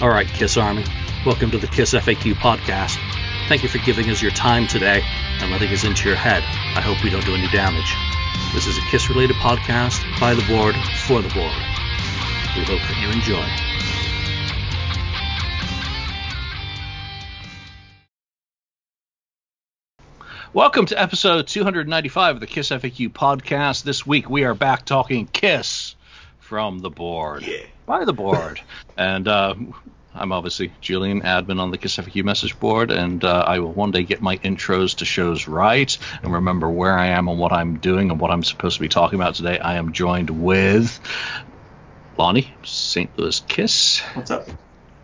All right, Kiss Army, welcome to the Kiss FAQ podcast. Thank you for giving us your time today and letting us into your head. I hope we don't do any damage. This is a Kiss related podcast by the board for the board. We hope that you enjoy. Welcome to episode 295 of the Kiss FAQ podcast. This week we are back talking Kiss from the board. Yeah. By the board. and uh, I'm obviously Julian, admin on the Kiss FAQ message board, and uh, I will one day get my intros to shows right and remember where I am and what I'm doing and what I'm supposed to be talking about today. I am joined with Lonnie, St. Louis Kiss, What's up?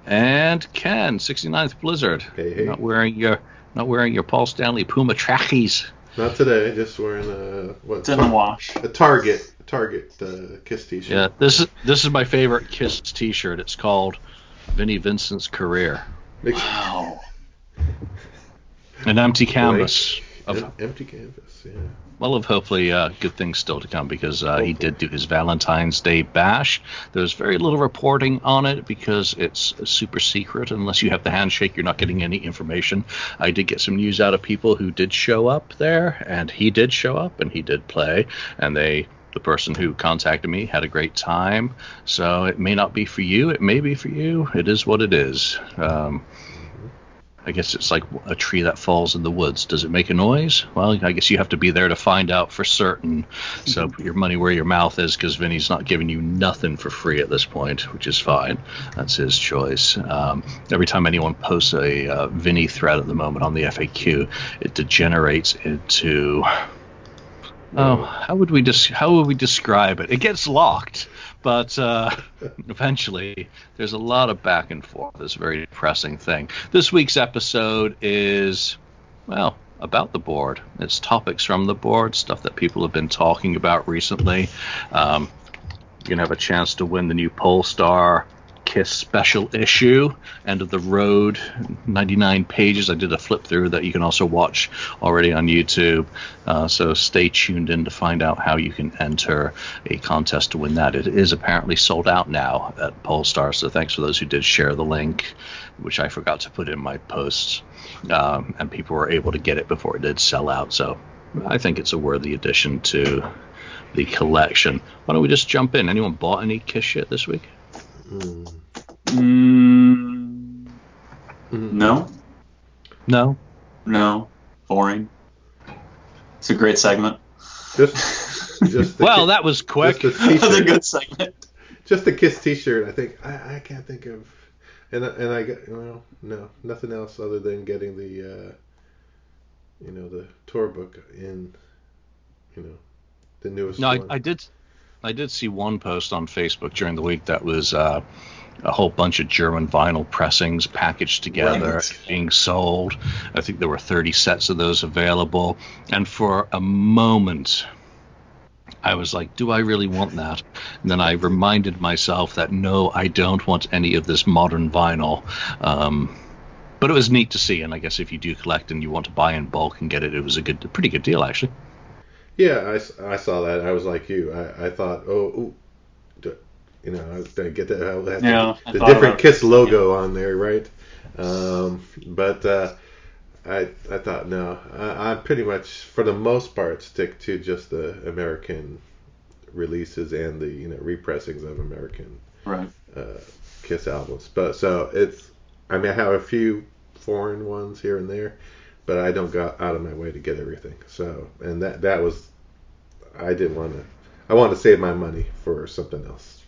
and Ken, 69th Blizzard. Hey, hey. Not wearing your not wearing your Paul Stanley Puma trackies. Not today. Just wearing a what? It's in the wash. A Target Target uh, Kiss T-shirt. Yeah, this is this is my favorite Kiss T-shirt. It's called Vinnie Vincent's Career, Makes- Wow. an empty canvas of empty canvas. Yeah. well of hopefully uh, good things still to come because uh, he did do his Valentine's Day bash. There's very little reporting on it because it's super secret. Unless you have the handshake, you're not getting any information. I did get some news out of people who did show up there, and he did show up and he did play, and they. The person who contacted me had a great time, so it may not be for you. It may be for you. It is what it is. Um, I guess it's like a tree that falls in the woods. Does it make a noise? Well, I guess you have to be there to find out for certain. So put your money where your mouth is because Vinny's not giving you nothing for free at this point, which is fine. That's his choice. Um, every time anyone posts a uh, Vinny thread at the moment on the FAQ, it degenerates into. Oh, how would we des- how would we describe it? It gets locked, but uh, eventually there's a lot of back and forth. It's a very depressing thing. This week's episode is, well, about the board. It's topics from the board, stuff that people have been talking about recently. Um, you're gonna have a chance to win the new Polestar Kiss special issue, End of the Road, 99 pages. I did a flip through that you can also watch already on YouTube. Uh, so stay tuned in to find out how you can enter a contest to win that. It is apparently sold out now at Polestar. So thanks for those who did share the link, which I forgot to put in my posts. Um, and people were able to get it before it did sell out. So I think it's a worthy addition to the collection. Why don't we just jump in? Anyone bought any Kiss shit this week? Mm. No, No. no, boring. It's a great segment. Just just the Well, ki- that was quick. Just the It's a T-shirt. good segment. just the Kiss T-shirt. I think I, I can't think of. And I- and I got well no nothing else other than getting the uh, you know the tour book in you know the newest No, I. I did. I did see one post on Facebook during the week that was uh, a whole bunch of German vinyl pressings packaged together Right. being sold. I think there were 30 sets of those available, and for a moment. I was like, do I really want that? And then I reminded myself that no, I don't want any of this modern vinyl. Um, but it was neat to see, and I guess if you do collect and you want to buy in bulk and get it, it was a good, a pretty good deal actually. Yeah, I, I saw that. I was like you. I, I thought, oh, ooh, d- you know, I was gonna get that. Yeah, the, the different it. Kiss logo on there, right? Um, but uh, I I thought no. I, I pretty much, for the most part, stick to just the American releases and the you know repressings of American Right. uh, Kiss albums. But so it's, I mean, I have a few foreign ones here and there, but I don't go out of my way to get everything. So, and that that was, I didn't want to, I wanted to save my money for something else.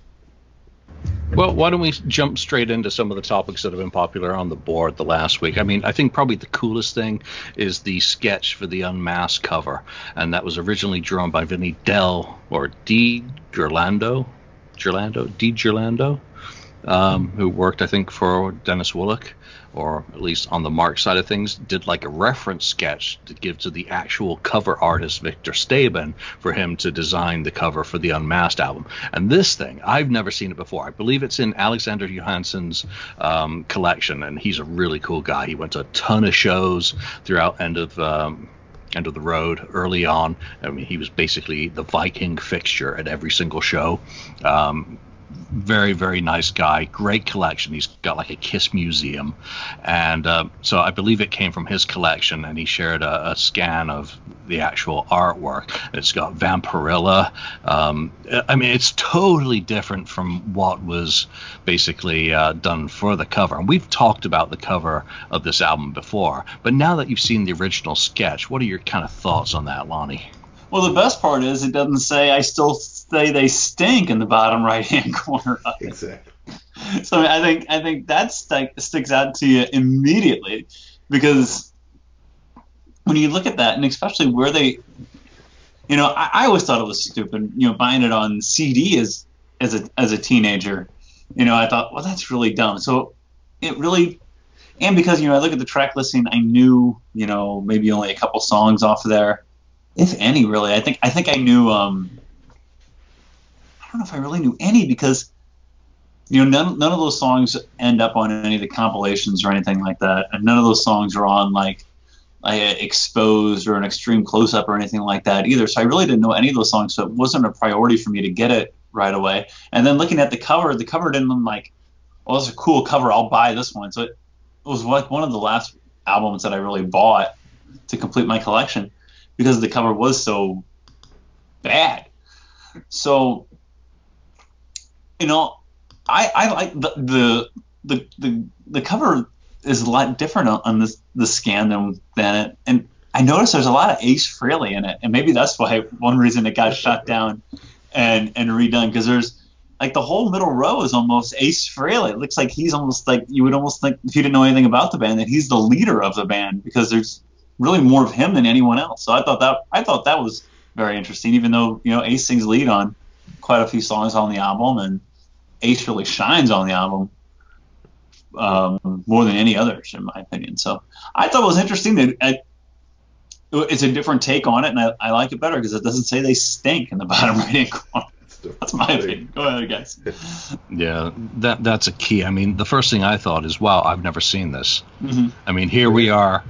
Well, why don't we jump straight into some of the topics that have been popular on the board the last week? I mean, I think probably the coolest thing is the sketch for the Unmasked cover, and that was originally drawn by Vinny Dell or D. Gerlando, Gerlando, D. Gerlando, um, who worked, I think, for Dennis Woloch, or at least on the Mark side of things, did like a reference sketch to give to the actual cover artist Victor Stabin for him to design the cover for the Unmasked album. And this thing, I've never seen it before. I believe it's in Alexander Johansson's um, collection, and he's a really cool guy. He went to a ton of shows throughout end of. Um, End of the road early on. I mean, he was basically the Viking fixture at every single show. Um, very very nice guy. Great collection. He's got like a kiss museum. And uh, so i believe it came from his collection and he shared a, a scan of the actual artwork. It's got Vampirella. Um, i mean it's totally different from what was basically uh, done for the cover. And we've talked about the cover of this album before but now that you've seen the original sketch what are your kind of thoughts on that lonnie? Well, the best part is it doesn't say I still say they stink in the bottom right hand corner. Exactly. So I think I think that st- sticks out to you immediately because when you look at that, and especially where they, you know, I, I always thought it was stupid. You know, buying it on CD as as a as a teenager, you know, I thought, well, that's really dumb. So it really, and because you know, I look at the track listing, I knew, you know, maybe only a couple songs off of there if any, really. I think I think I knew. Um, don't know if I really knew any because you know none none of those songs end up on any of the compilations or anything like that, and none of those songs are on like like exposed or an extreme close up or anything like that either. So I really didn't know any of those songs, so it wasn't a priority for me to get it right away. And then looking at the cover, the cover didn't look like, oh, well, it's a cool cover. I'll buy this one. So it, it was like one of the last albums that I really bought to complete my collection because the cover was so bad. So, you know, I, I like the, the the the the cover is a lot different on, this the scan than than it, and I noticed there's a lot of Ace Frehley in it, and maybe that's why one reason it got shut down and and redone because there's like the whole middle row is almost Ace Frehley. It looks like he's almost like you would almost think if you didn't know anything about the band that he's the leader of the band because there's really more of him than anyone else. So I thought that I thought that was very interesting, even though you know Ace sings lead on quite a few songs on the album, and Ace really shines on the album um, more than any others, in my opinion. So I thought it was interesting that I, it's a different take on it, and I, I like it better because it doesn't say they stink in the bottom right hand corner. That's my opinion. Go ahead, guys. Yeah, that that's a key. I mean, the first thing I thought is, wow, I've never seen this. Mm-hmm. I mean, here we are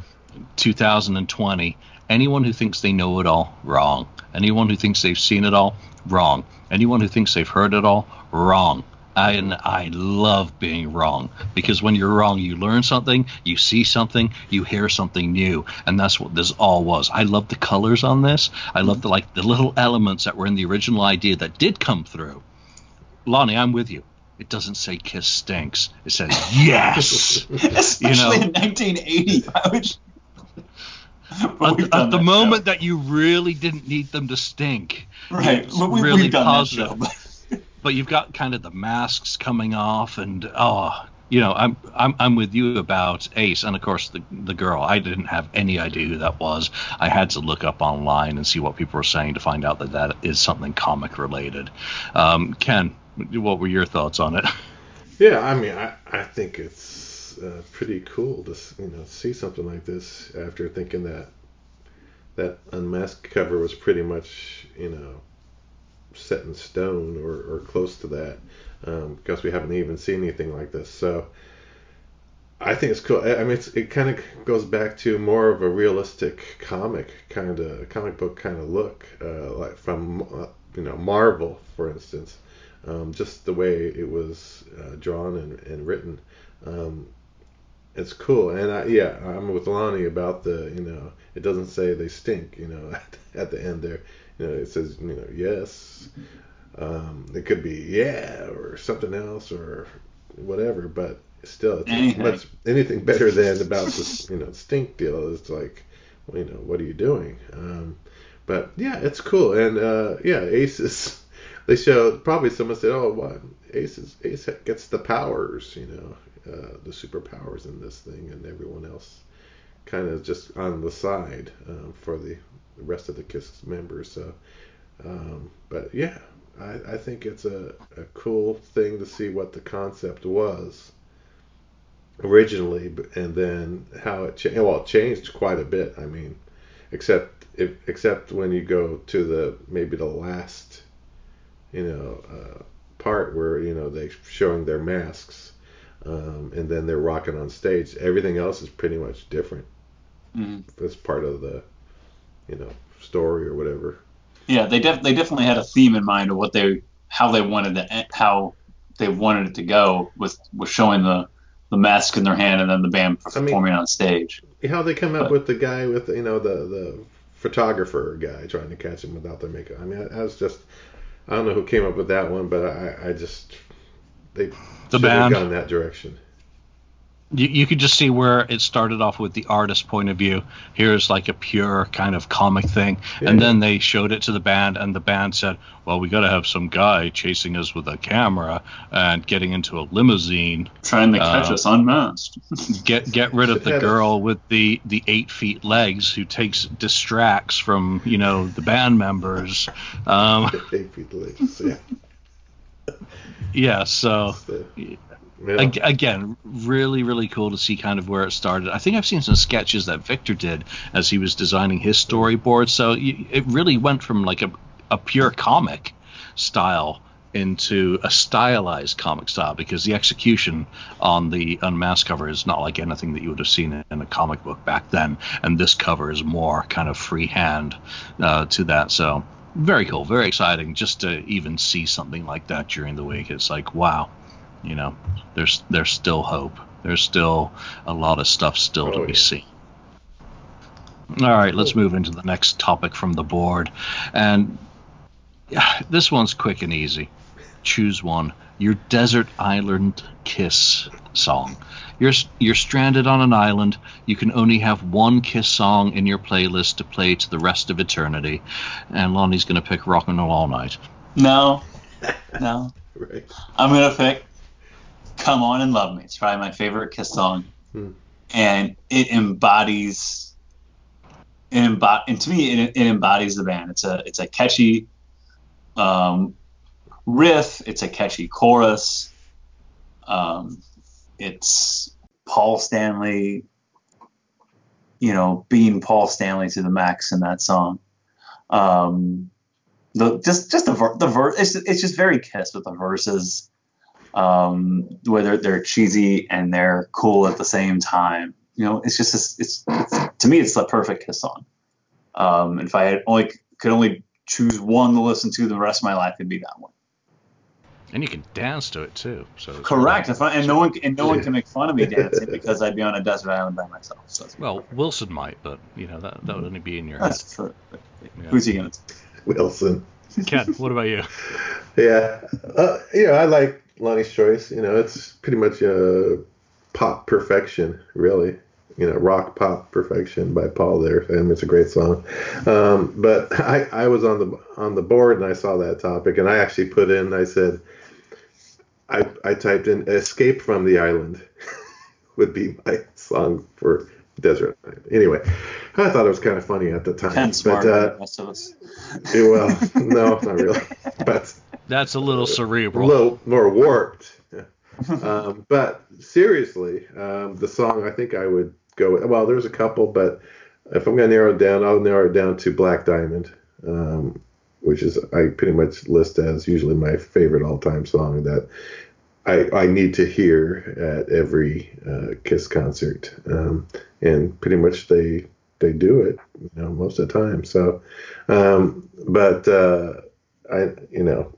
2020. Anyone who thinks they know it all, wrong. Anyone who thinks they've seen it all, wrong. Anyone who thinks they've heard it all, wrong. I, and I love being wrong because when you're wrong, you learn something, you see something, you hear something new, and that's what this all was. I love the colors on this. I love the like the little elements that were in the original idea that did come through. Lonnie, I'm with you. It doesn't say Kiss stinks. It says yes. Especially you know? in 1980. I was at, at the moment show. that you really didn't need them to stink. Right. But we, really positive. but you've got kind of the masks coming off, and oh, you know, I'm I'm I'm with you about Ace, and of course the the girl. I didn't have any idea who that was. I had to look up online and see what people were saying to find out that that is something comic related. Um, Ken, what were your thoughts on it? Yeah, I mean, I I think it's uh, pretty cool to you know see something like this after thinking that that unmasked cover was pretty much you know set in stone or, or close to that um, because we haven't even seen anything like this. So I think it's cool. I mean, it kind of goes back to more of a realistic comic kind of comic book kind of look, uh, like from uh, you know Marvel, for instance. Um, just the way it was uh, drawn and, and written. Um, it's cool, and I, yeah, I'm with Lonnie about the you know it doesn't say they stink, you know, at, at the end there, you know, it says you know yes, um, it could be yeah or something else or whatever, but still it's anything. much anything better than about this you know stink deal. It's like, well, you know, what are you doing? Um, but yeah, it's cool, and uh, yeah, Aces. They show probably someone said, "Oh, what Aces Ace gets the powers," you know, uh, the superpowers in this thing, and everyone else kind of just on the side um, for the rest of the Kiss members. So, um, but yeah, I, I think it's a, a cool thing to see what the concept was originally, and then how it changed. Well, it changed quite a bit. I mean, except if, except when you go to the maybe the last, you know, uh, part where you know they showing their masks um, and then they're rocking on stage. Everything else is pretty much different. Mm-hmm. That's part of the, you know, story or whatever. Yeah, they def- they definitely had a theme in mind of what they how they wanted to how they wanted it to go with with showing the the mask in their hand and then the band I mean- performing on stage. How they come up But- with the guy with you know the the photographer guy trying to catch him without their makeup. I mean, I, I was just I don't know who came up with that one, but I I just they The should band. have gone that direction. You, you could just see where it started off with the artist point of view. Here's like a pure kind of comic thing, and then they showed it to the band, and the band said, "Well, we got to have some guy chasing us with a camera and getting into a limousine. Trying to catch Uh, us unmasked. Get get rid of the girl with the the eight feet legs who takes distracts from you know the band members. Um, Eight feet legs. Yeah. yeah, so." Yeah. Again, really, really cool to see kind of where it started. I think I've seen some sketches that Victor did as he was designing his storyboard. So it really went from like a, a pure comic style into a stylized comic style because the execution on the unmasked cover is not like anything that you would have seen in a comic book back then. And this cover is more kind of freehand uh, to that. So very cool, very exciting just to even see something like that during the week. It's like, wow you know there's there's still hope. There's still a lot of stuff still to Oh, be yeah. seen. All right let's move into the next topic from the board. And yeah, this one's quick and easy. Choose one. Your desert island kiss song. You're you're stranded on an island. You can only have one kiss song in your playlist to play to the rest of eternity. And lonnie's going to pick rock and roll all night. No, no. Right. I'm gonna pick "Come On and Love Me." It's probably my favorite Kiss song, Hmm. and it embodies. It embod- and to me, it, it embodies the band. It's a it's a catchy um, riff. It's a catchy chorus. Um, it's Paul Stanley, you know, being Paul Stanley to the max in that song. Um, the just just the ver- the verse it's, it's just very kiss with the verses um where they're, they're cheesy and they're cool at the same time. You know it's just it's, it's, it's to me it's the perfect kiss song. Um and if i had only could only choose one to listen to the rest of my life it'd be that one. And you can dance to it too so correct. if I, and no one and no one can make fun of me dancing because i'd be on a desert island by myself so that's, Well, Wilson might, but you know that that would only be in your head. that's true. Yeah. who's he gonna Wilson. Ken, what about you? Yeah. Uh, you know, I like Lonnie's choice. You know, it's pretty much uh, pop perfection, really. You know, rock pop perfection by Paul there, and it's a great song. Um, but I, I was on the on the board and I saw that topic, and I actually put in. I said, I I typed in "Escape from the Island" would be my song for Desert Island. Anyway, I thought it was kind of funny at the time. Ken but smarter uh, the rest of us well, no, not really. But That's a little cerebral. a little more warped. um, but seriously, um, the song I think I would go. With, well, there's a couple, but if I'm gonna narrow it down, I'll narrow it down to Black Diamond, um, which is I pretty much list as usually my favorite all-time song that I, I need to hear at every uh, Kiss concert, um, and pretty much they they do it, you know, most of the time. So, um, but uh, I, you know,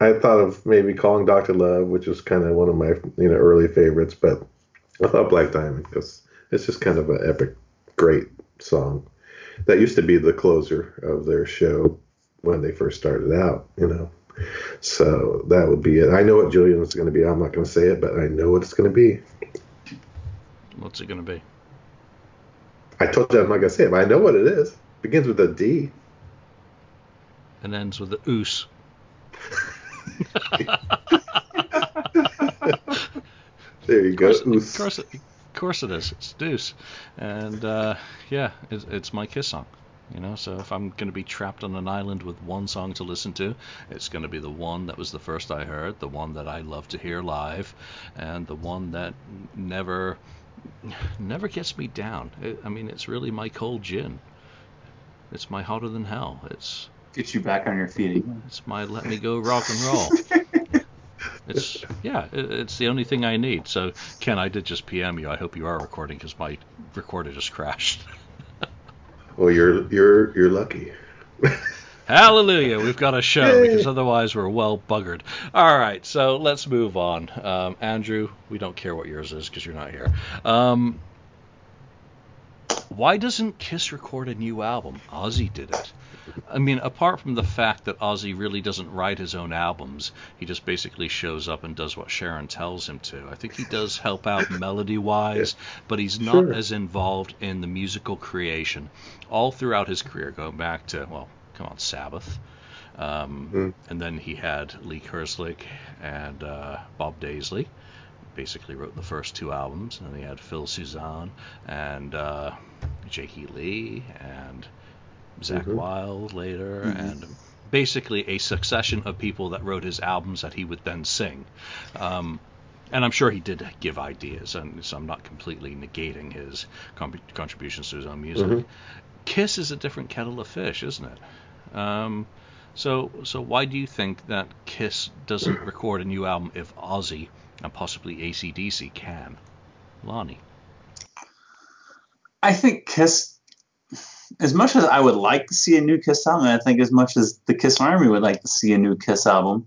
I thought of maybe calling Doctor Love, which is kind of one of my you know early favorites, but I thought Black Diamond because it's just kind of an epic, great song that used to be the closer of their show when they first started out, you know. So that would be it. I know what Julian is going to be. I'm not going to say it, but I know what it's going to be. What's it going to be? I told you I'm not to say it, but I know what it is. It begins with a D. And ends with the oos. There you Of go. course, Oos. of course, it, of course it is. It's Deuce, and uh, yeah, it's, it's my Kiss song. You know, so if I'm going to be trapped on an island with one song to listen to, it's going to be the one that was the first I heard, the one that I love to hear live, and the one that never, never gets me down. It, I mean, it's really my cold gin. It's my hotter than hell. It's Get you back on your feet it's my let me go rock and roll. It's yeah, it, it's the only thing I need. So Ken, I did just PM you. I hope you are recording because my recorder just crashed. Well, you're you're you're lucky. Hallelujah, we've got a show because otherwise we're well buggered. All right, so let's move on. Um, Andrew, we don't care what yours is because you're not here. Um, why doesn't Kiss record a new album? Ozzy did it. I mean, apart from the fact that Ozzy really doesn't write his own albums, he just basically shows up and does what Sharon tells him to. I think he does help out melody wise, but he's not Sure. as involved in the musical creation. All throughout his career, going back to, well, come on, Sabbath. Um, Mm. And then he had Lee Kerslake and uh, Bob Daisley. Basically wrote the first two albums, and then he had Phil Soussan and uh, Jakey Lee and Zakk Mhm. Wylde later, Mhm. and basically a succession of people that wrote his albums that he would then sing. Um, and I'm sure he did give ideas, and so I'm not completely negating his com- contributions to his own music. Mhm. Kiss is a different kettle of fish, isn't it? Um, so, so why do you think that Kiss doesn't record a new album if Ozzy and possibly ACDC can? Lonnie. I think Kiss, as much as I would like to see a new Kiss album, I think as much as the Kiss Army would like to see a new Kiss album,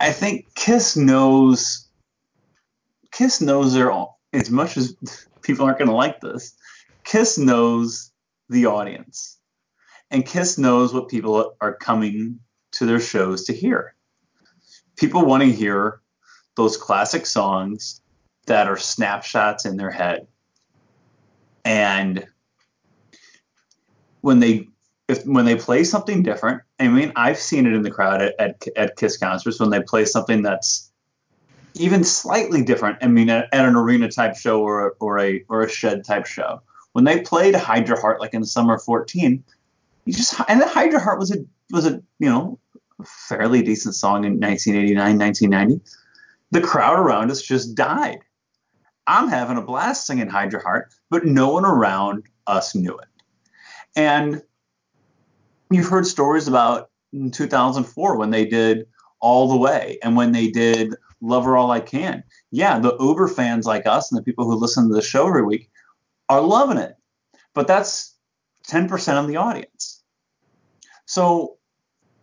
I think Kiss knows. Kiss knows their own. As much as people aren't going to like this, Kiss knows the audience, and Kiss knows what people are coming to their shows to hear. People want to hear those classic songs that are snapshots in their head. And when they if when they play something different i mean i've seen it in the crowd at, at, at kiss concerts when they play something that's even slightly different. I mean at, at an arena type show or a, or a or a shed type show. When they played hide your heart like in summer of 14 you just and hide your heart was a was a you know fairly decent song in 1989 1990 the crowd around us just died I'm having a blast singing Your Heart, but no one around us knew it. And you've heard stories about in 2004 when they did All the Way and when they did Love Her All I Can. Yeah, the Uber fans like us and the people who listen to the show every week are loving it. But that's 10% of the audience. So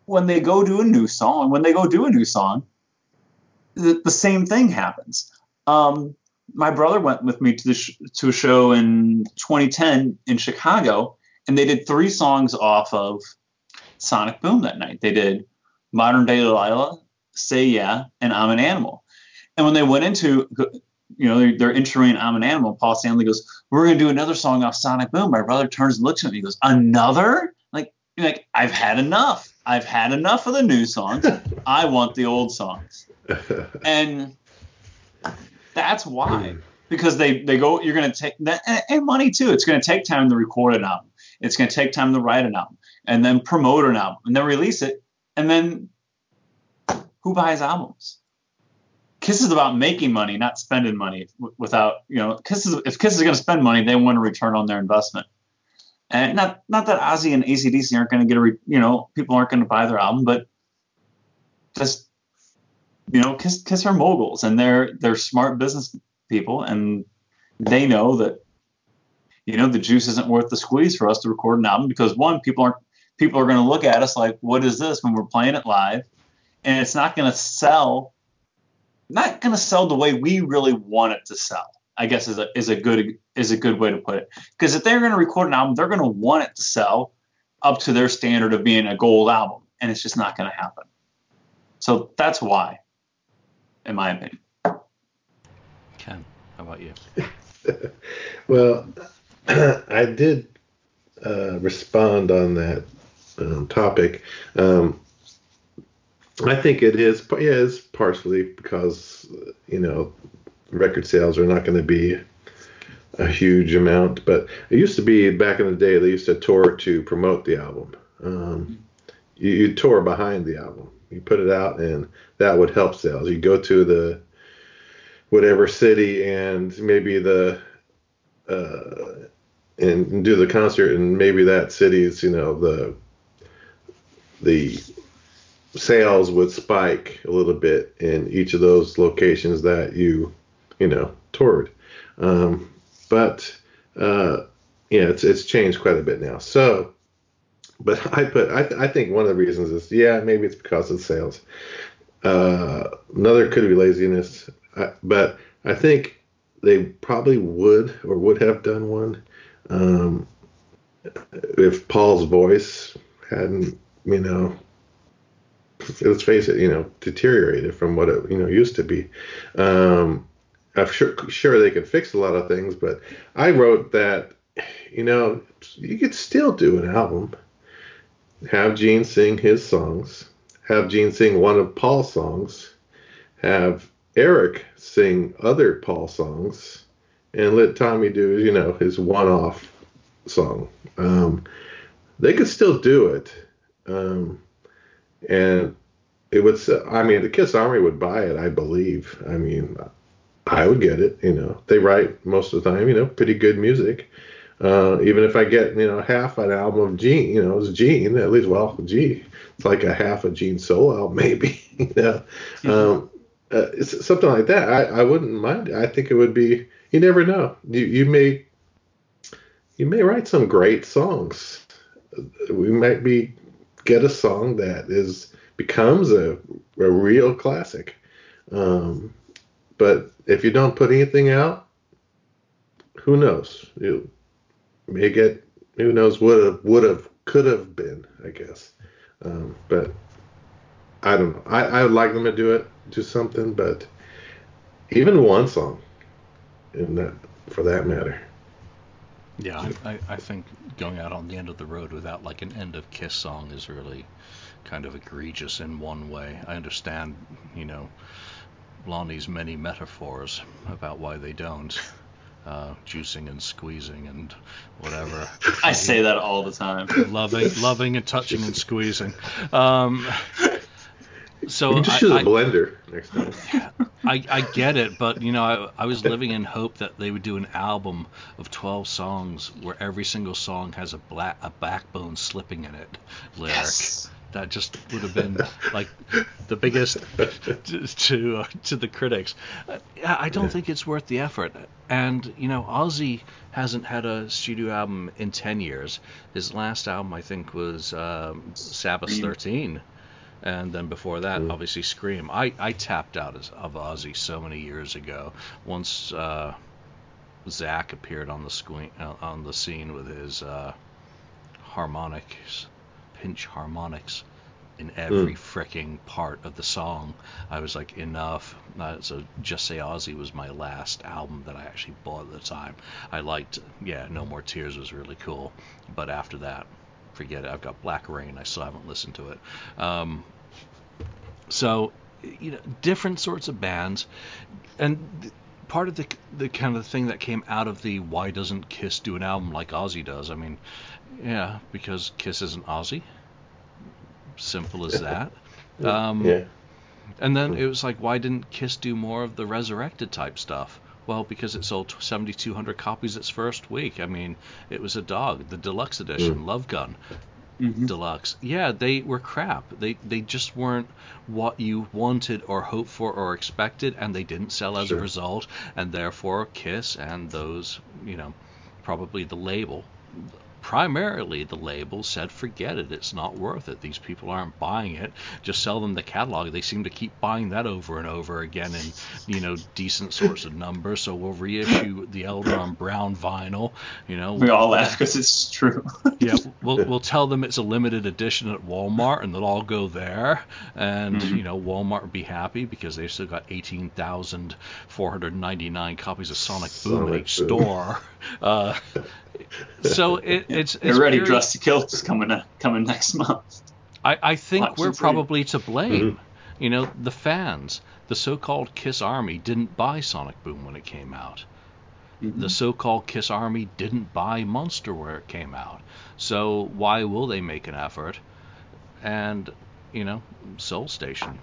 when they go do a new song, when they go do a new song, the, the same thing happens. Um, my brother went with me to sh- to a show in 2010 in Chicago, and they did three songs off of Sonic Boom that night. They did Modern Day Delilah, Say Yeah, and I'm an Animal. And when they went into, you know, they're, they're introing I'm an Animal, Paul Stanley goes, "We're going to do another song off Sonic Boom." My brother turns and looks at me, he goes, "Another?" Like, like I've had enough. I've had enough of the new songs. I want the old songs. And that's why. Because they, they go, you're going to take that and, and money too. It's going to take time to record an album. It's going to take time to write an album and then promote an album and then release it. And then who buys albums? Kiss is about making money, not spending money without, you know, Kiss is, if Kiss is going to spend money, they want a return on their investment. And not, not that Ozzy and ACDC aren't going to get a, re, you know, people aren't going to buy their album, but just you know, Kiss, Kiss are moguls and they're they're smart business people and they know that you know the juice isn't worth the squeeze for us to record an album because one people aren't people are going to look at us like what is this when we're playing it live and it's not going to sell not going to sell the way we really want it to sell i guess is a is a good is a good way to put it because if they're going to record an album they're going to want it to sell up to their standard of being a gold album and it's just not going to happen so that's why in my opinion. Ken, how about you? well, I did uh, respond on that um, topic. Um, I think it is, yeah, it is partially because you know record sales are not going to be a huge amount, but it used to be back in the day they used to tour to promote the album. Um, you, you tour behind the album. You put it out, and that would help sales. You go to the whatever city, and maybe the uh, and do the concert, and maybe that city's, you know, the the sales would spike a little bit in each of those locations that you, you know, toured. Um, but uh, yeah, it's it's changed quite a bit now. So but I put I, I think one of the reasons is yeah maybe it's because of sales. Uh, another could be laziness, I, but I think they probably would or would have done one um, if Paul's voice hadn't you know let's face it you know deteriorated from what it you know used to be. Um, I'm sure sure they could fix a lot of things, but I wrote that you know you could still do an album have Gene sing his songs, have Gene sing one of Paul's songs, have Eric sing other Paul songs, and let Tommy do, you know, his one-off song. Um, they could still do it, um, and it would. I mean, the Kiss Army would buy it, I believe. I mean, I would get it. You know, they write most of the time, you know, pretty good music. Uh, even if I get you know half an album of Gene, you know, it's Gene at least. Well, gee, it's like a half a Gene solo album, maybe. you know, um, uh, something like that. I, I wouldn't mind. I think it would be. You never know. You you may you may write some great songs. We might be get a song that is becomes a a real classic. Um, but if you don't put anything out, who knows? You may get who knows would have would have could have been I guess, um, but I don't know. I I would like them to do it, do something, but even one song, in that for that matter. Yeah, I, I, I think going out on the end of the road without like an end of Kiss song is really kind of egregious in one way. I understand, you know, Lonnie's many metaphors about why they don't uh, juicing and squeezing and whatever. I say that all the time. Loving, loving and touching and squeezing. Um, so you just I, use a I, blender next time. I, I get it, but you know, I, I was living in hope that they would do an album of 12 songs where every single song has a black a backbone slipping in it lyric. Yes. That just would have been like the biggest to to, uh, to the critics. Uh, I don't think it's worth the effort. And you know, Ozzy hasn't had a studio album in 10 years. His last album, I think, was um, Sabbath Scream. 13 and then before that, obviously Scream. I, I tapped out as, of Ozzy so many years ago. Once uh, Zakk appeared on the screen uh, on the scene with his uh, harmonics, pinch harmonics in every fricking part of the song, I was like, enough. Uh, so Just Say Ozzy was my last album that I actually bought at the time. I liked, yeah, No More Tears was really cool, but after that, forget it. I've got Black Rain. I still haven't listened to it. Um, so, you know, different sorts of bands, and th- part of the the kind of thing that came out of the why doesn't Kiss do an album like Ozzy does? I mean, yeah, because Kiss isn't Ozzy. Simple as that. Um, yeah. and then it was like, why didn't Kiss do more of the resurrected type stuff? Well, because it sold 7,200 copies its first week. I mean, it was a dog. The deluxe edition, Love Gun Mhm. deluxe. Yeah, they were crap. They they just weren't what you wanted or hoped for or expected, and they didn't sell as Sure. a result. And therefore, Kiss and those, you know, probably the label, primarily the label said, forget it. It's not worth it. These people aren't buying it. Just sell them the catalog. They seem to keep buying that over and over again in, you know, decent sorts of numbers. So we'll reissue the Elder on brown vinyl. You know, We all laugh because it's true. yeah, we'll we'll tell them it's a limited edition at Walmart, and they'll all go there, and Mhm. you know Walmart will be happy because they've still got eighteen thousand four hundred ninety nine copies of Sonic Boom in each Boom. store. Uh, so it, it's it's They're very- Dress to Kill is coming uh, coming next month. I, I think Watch we're probably to blame. Mhm. You know, the fans, the so-called Kiss Army, didn't buy Sonic Boom when it came out. The so-called Kiss Army didn't buy Monster where it came out. So why will they make an effort? And you know, Soul Station.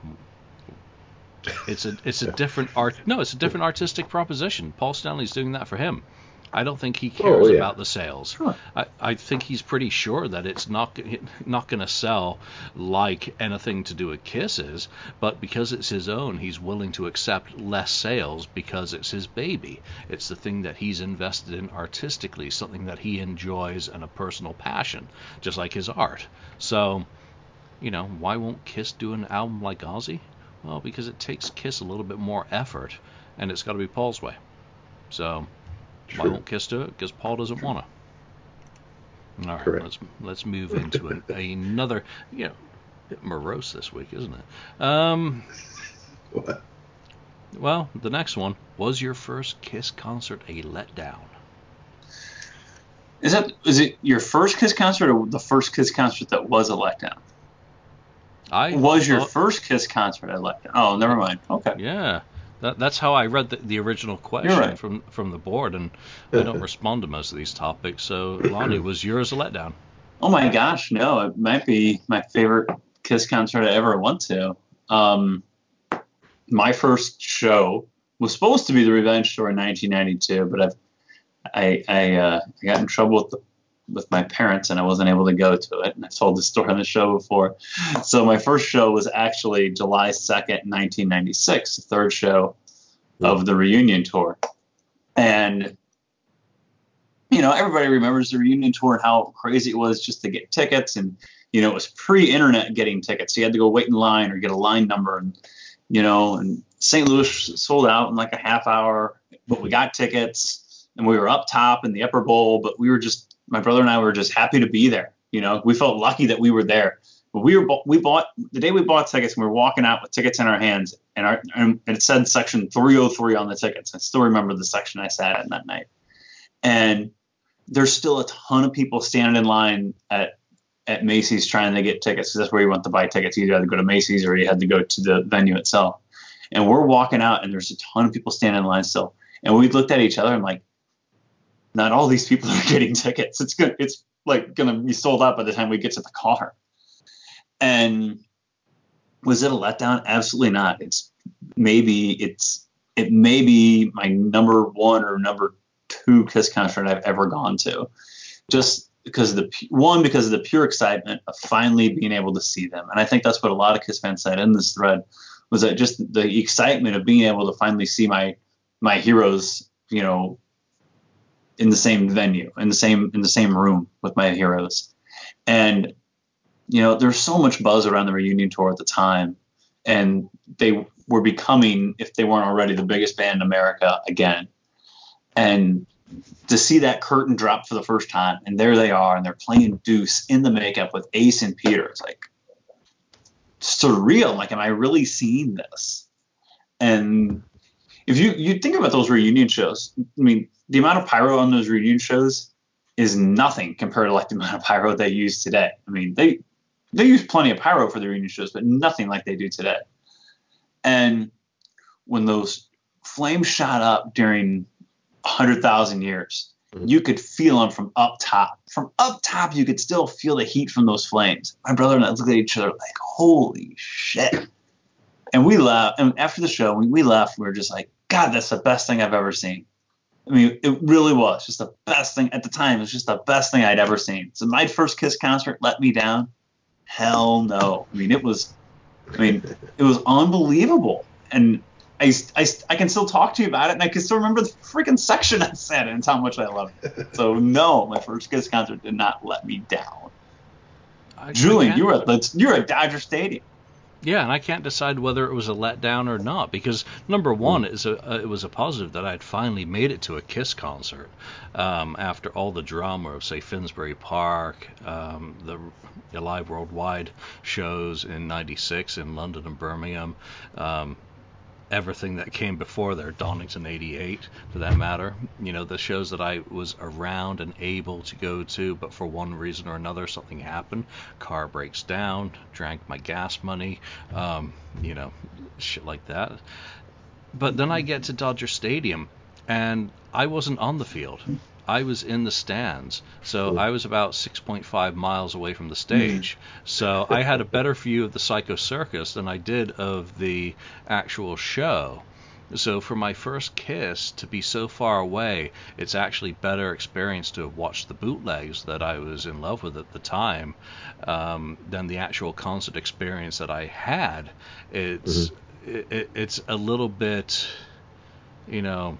It's a it's a different art. No, it's a different artistic proposition. Paul Stanley's doing that for him. I don't think he oh, cares Oh, yeah. about the sales. Sure. I, I think he's pretty sure that it's not not going to sell like anything to do with kisses, but because it's his own, he's willing to accept less sales because it's his baby. It's the thing that he's invested in artistically, something that he enjoys and a personal passion, just like his art. So, you know, why won't Kiss do an album like Ozzy? Well, because it takes Kiss a little bit more effort, and it's got to be Paul's way. So. Why True. won't Kiss do it? Because Paul doesn't want to. All right, Correct. let's let's move into an, another. You know, bit morose this week, isn't it? Um, What? well, the next one was your first Kiss concert a letdown. Is that is it your first Kiss concert or the first Kiss concert that was a letdown? I was your first Kiss concert a letdown? Oh, never mind. Okay. Yeah, that, that's how I read the, the original question right. from from the board, and I don't respond to most of these topics. So, Lonnie, was yours a letdown? Oh my gosh, no! It might be my favorite Kiss concert I ever went to. Um, my first show was supposed to be the Revenge Tour in 1992, but I've, I I, uh, I got in trouble with the, with my parents and I wasn't able to go to it. And I've told this story on the show before. So my first show was actually July 2nd, 1996, the third show of the reunion tour, and you know, everybody remembers the reunion tour and how crazy it was just to get tickets. And, you know, it was pre internet getting tickets. So you had to go wait in line or get a line number. And, you know, and St. Louis sold out in like a half hour, but we got tickets and we were up top in the upper bowl. But we were just, my brother and I were just happy to be there. You know, we felt lucky that we were there. But we were we bought, the day we bought tickets, and we were walking out with tickets in our hands and, our, and it said section 303 on the tickets. I still remember the section I sat in that night. And, there's still a ton of people standing in line at at Macy's trying to get tickets that's where you want to buy tickets. You either had to go to Macy's or you had to go to the venue itself. And we're walking out, and there's a ton of people standing in line still. And we looked at each other and like, not all these people are getting tickets. It's gonna, it's like gonna be sold out by the time we get to the car. And was it a letdown? Absolutely not. It's maybe it's it may be my number one or number two Kiss concert I've ever gone to, just because the one because of the pure excitement of finally being able to see them, and I think that's what a lot of Kiss fans said in this thread was that just the excitement of being able to finally see my my heroes, you know, in the same venue, in the same in the same room with my heroes, and you know, there's so much buzz around the reunion tour at the time, and they were becoming, if they weren't already, the biggest band in America again. And to see that curtain drop for the first time and there they are and they're playing deuce in the makeup with ace and peter it's like surreal. Like am i really seeing this? And if you you think about those reunion shows i mean the amount of pyro on those reunion shows is nothing compared to like the amount of pyro they use today i mean they they use plenty of pyro for the reunion shows but nothing like they do today and when those flames shot up during 100,000 years. Mhm. You could feel them from up top. From up top, you could still feel the heat from those flames. My brother and I looked at each other like, holy shit. And we laughed. And after the show, we, we left. We were just like, God, that's the best thing I've ever seen. I mean, it really was just the best thing at the time. It was just the best thing I'd ever seen. So my first Kiss concert let me down. Hell no. I mean, it was, I mean, it was unbelievable. And I, I, I can still talk to you about it, and I can still remember the freaking section I sat in and how much I loved it. So no, my first Kiss concert did not let me down. I- Julian, you were at you were at Dodger Stadium. Yeah, and I can't decide whether it was a letdown or not because number one, is a, uh, it was a positive that I'd finally made it to a Kiss concert um, after all the drama of say Finsbury Park, um, the Alive Worldwide shows in '96 in London and Birmingham. Um, everything that came before there, Donington 88 for that matter. You know, the shows that I was around and able to go to, but for one reason or another, something happened. Car breaks down, drank my gas money, um, you know, shit like that. But then I get to Dodger Stadium, and I wasn't on the field. I was in the stands, so I was about 6.5 miles away from the stage. So I had a better view of the Psycho Circus than I did of the actual show. So for my first kiss to be so far away, it's actually better experience to have watched the bootlegs that I was in love with at the time um, than the actual concert experience that I had. It's mm-hmm. it, it's a little bit, you know,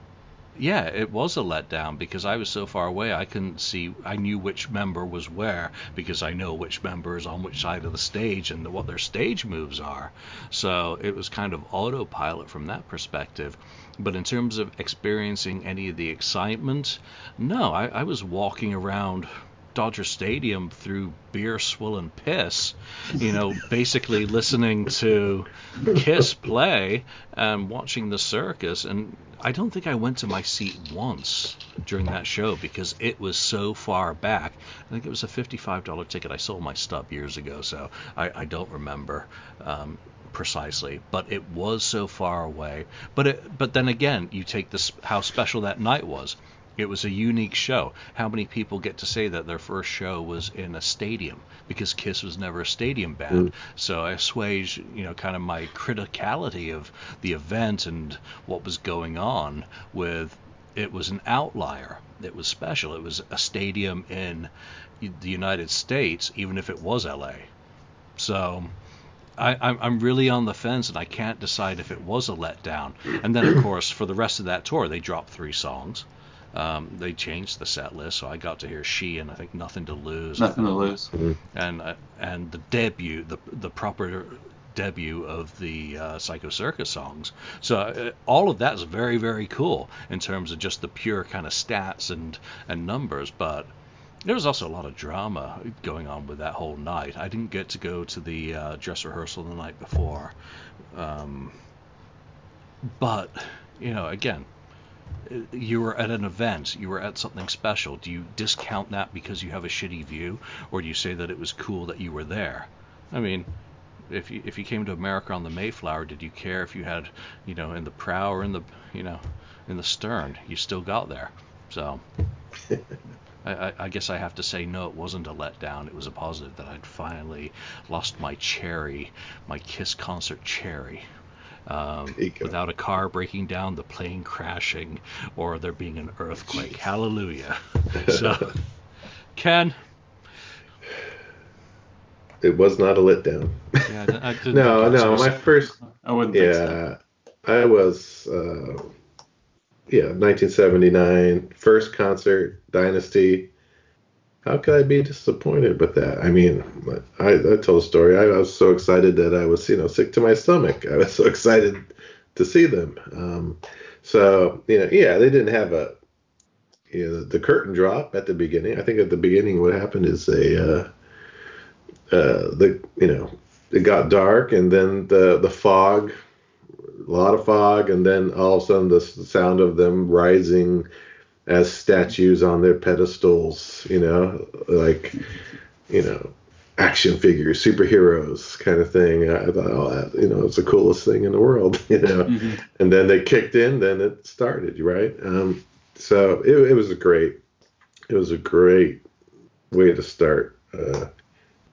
yeah, it was a letdown because I was so far away I couldn't see. I knew which member was where because I know which member is on which side of the stage and what their stage moves are. So it was kind of autopilot from that perspective. But in terms of experiencing any of the excitement, no, I, I was walking around Dodger Stadium through beer swollen piss, you know, basically listening to Kiss play and watching the circus. And I don't think I went to my seat once during that show because it was so far back. I think it was a $55 ticket. I sold my stub years ago, so I, I don't remember. Um, precisely, but it was so far away. But it, but then again, you take this how special that night was. It was a unique show. How many people get to say that their first show was in a stadium? Because Kiss was never a stadium band. Mm. So I assuage, you know, kind of my criticality of the event and what was going on with it was an outlier. It was special. It was a stadium in the United States, even if it was LA. So I, I'm really on the fence, and I can't decide if it was a letdown. And then, of course, for the rest of that tour, they dropped three songs. Um, they changed the set list, so I got to hear "She" and I think "Nothing to Lose." Nothing to lose. Mm-hmm. And uh, and the debut, the the proper debut of the uh, Psycho Circus songs. So uh, all of that is very very cool in terms of just the pure kind of stats and and numbers, but. There was also a lot of drama going on with that whole night. I didn't get to go to the uh, dress rehearsal the night before, um, but you know, again, you were at an event, you were at something special. Do you discount that because you have a shitty view, or do you say that it was cool that you were there? I mean, if you if you came to America on the Mayflower, did you care if you had, you know, in the prow or in the, you know, in the stern? You still got there. So, I, I guess I have to say no. It wasn't a letdown. It was a positive that I'd finally lost my cherry, my Kiss concert cherry um, without a car breaking down, the plane crashing, or there being an earthquake. Hallelujah. so, Ken. It was not a letdown. Yeah, I, I no, no. My first. I wouldn't. Yeah, so. I was. Uh, yeah, 1979, first concert, Dynasty how could I be disappointed with that? I mean, I, I told a story. I, I, was so excited that I was, you know, sick to my stomach. I was so excited to see them. Um, so, you know, yeah, they didn't have a, you know, the curtain drop at the beginning. I think at the beginning, what happened is they, uh, uh, the, you know, it got dark and then the the fog, a lot of fog, and then all of a sudden the sound of them rising as statues on their pedestals, you know, like, you know, action figures, superheroes kind of thing. I thought, oh, that, you know, it's the coolest thing in the world, you know. Mm-hmm. And then they kicked in, then it started, right? Um, so it, it was a great, it was a great way to start. Uh,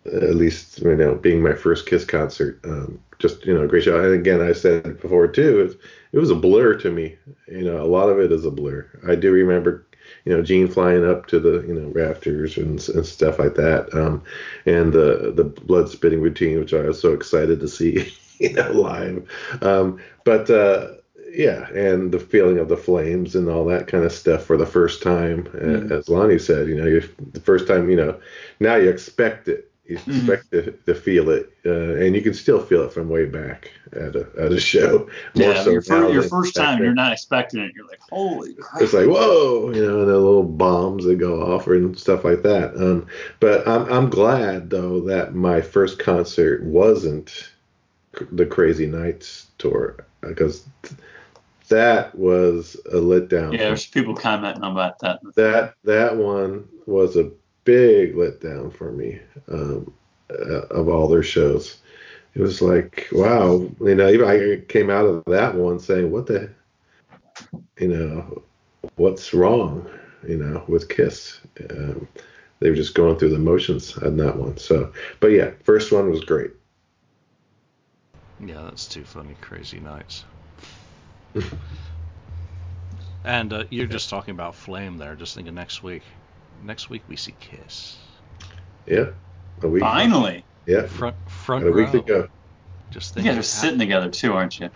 at least you know, being my first Kiss concert, um, just you know, great show. And again, I said before too, it was a blur to me. You know, a lot of it is a blur. I do remember, you know, Gene flying up to the you know rafters and, and stuff like that, um, and the the blood spitting routine, which I was so excited to see, you know, live. Um, but uh, yeah, and the feeling of the flames and all that kind of stuff for the first time, mm. as Lonnie said, you know, the first time, you know, now you expect it you mm-hmm. expect mm-hmm. to, to feel it, uh, and you can still feel it from way back at a at a show. More yeah, so your, first, your first time, you're not expecting it. You're like, holy crap! It's like whoa, you know, and the little bombs that go off and stuff like that. Um, but I'm I'm glad though that my first concert wasn't the Crazy Nights tour because that was a letdown. Yeah, there's people commenting about that. That that one was a big letdown for me um, uh, of all their shows. It was like, wow, you know, even I came out of that one saying, what the, you know, what's wrong, you know, with Kiss. Um, they were just going through the motions on that one. So, but yeah, first one was great. Yeah, that's too funny. Crazy nights. and uh, you're just talking about Flame there. Just thinking next week. Next week we see Kiss. Yeah. A week. Finally. Yeah. Front front A row. week to go. Just You think. guys are sitting together too, aren't you?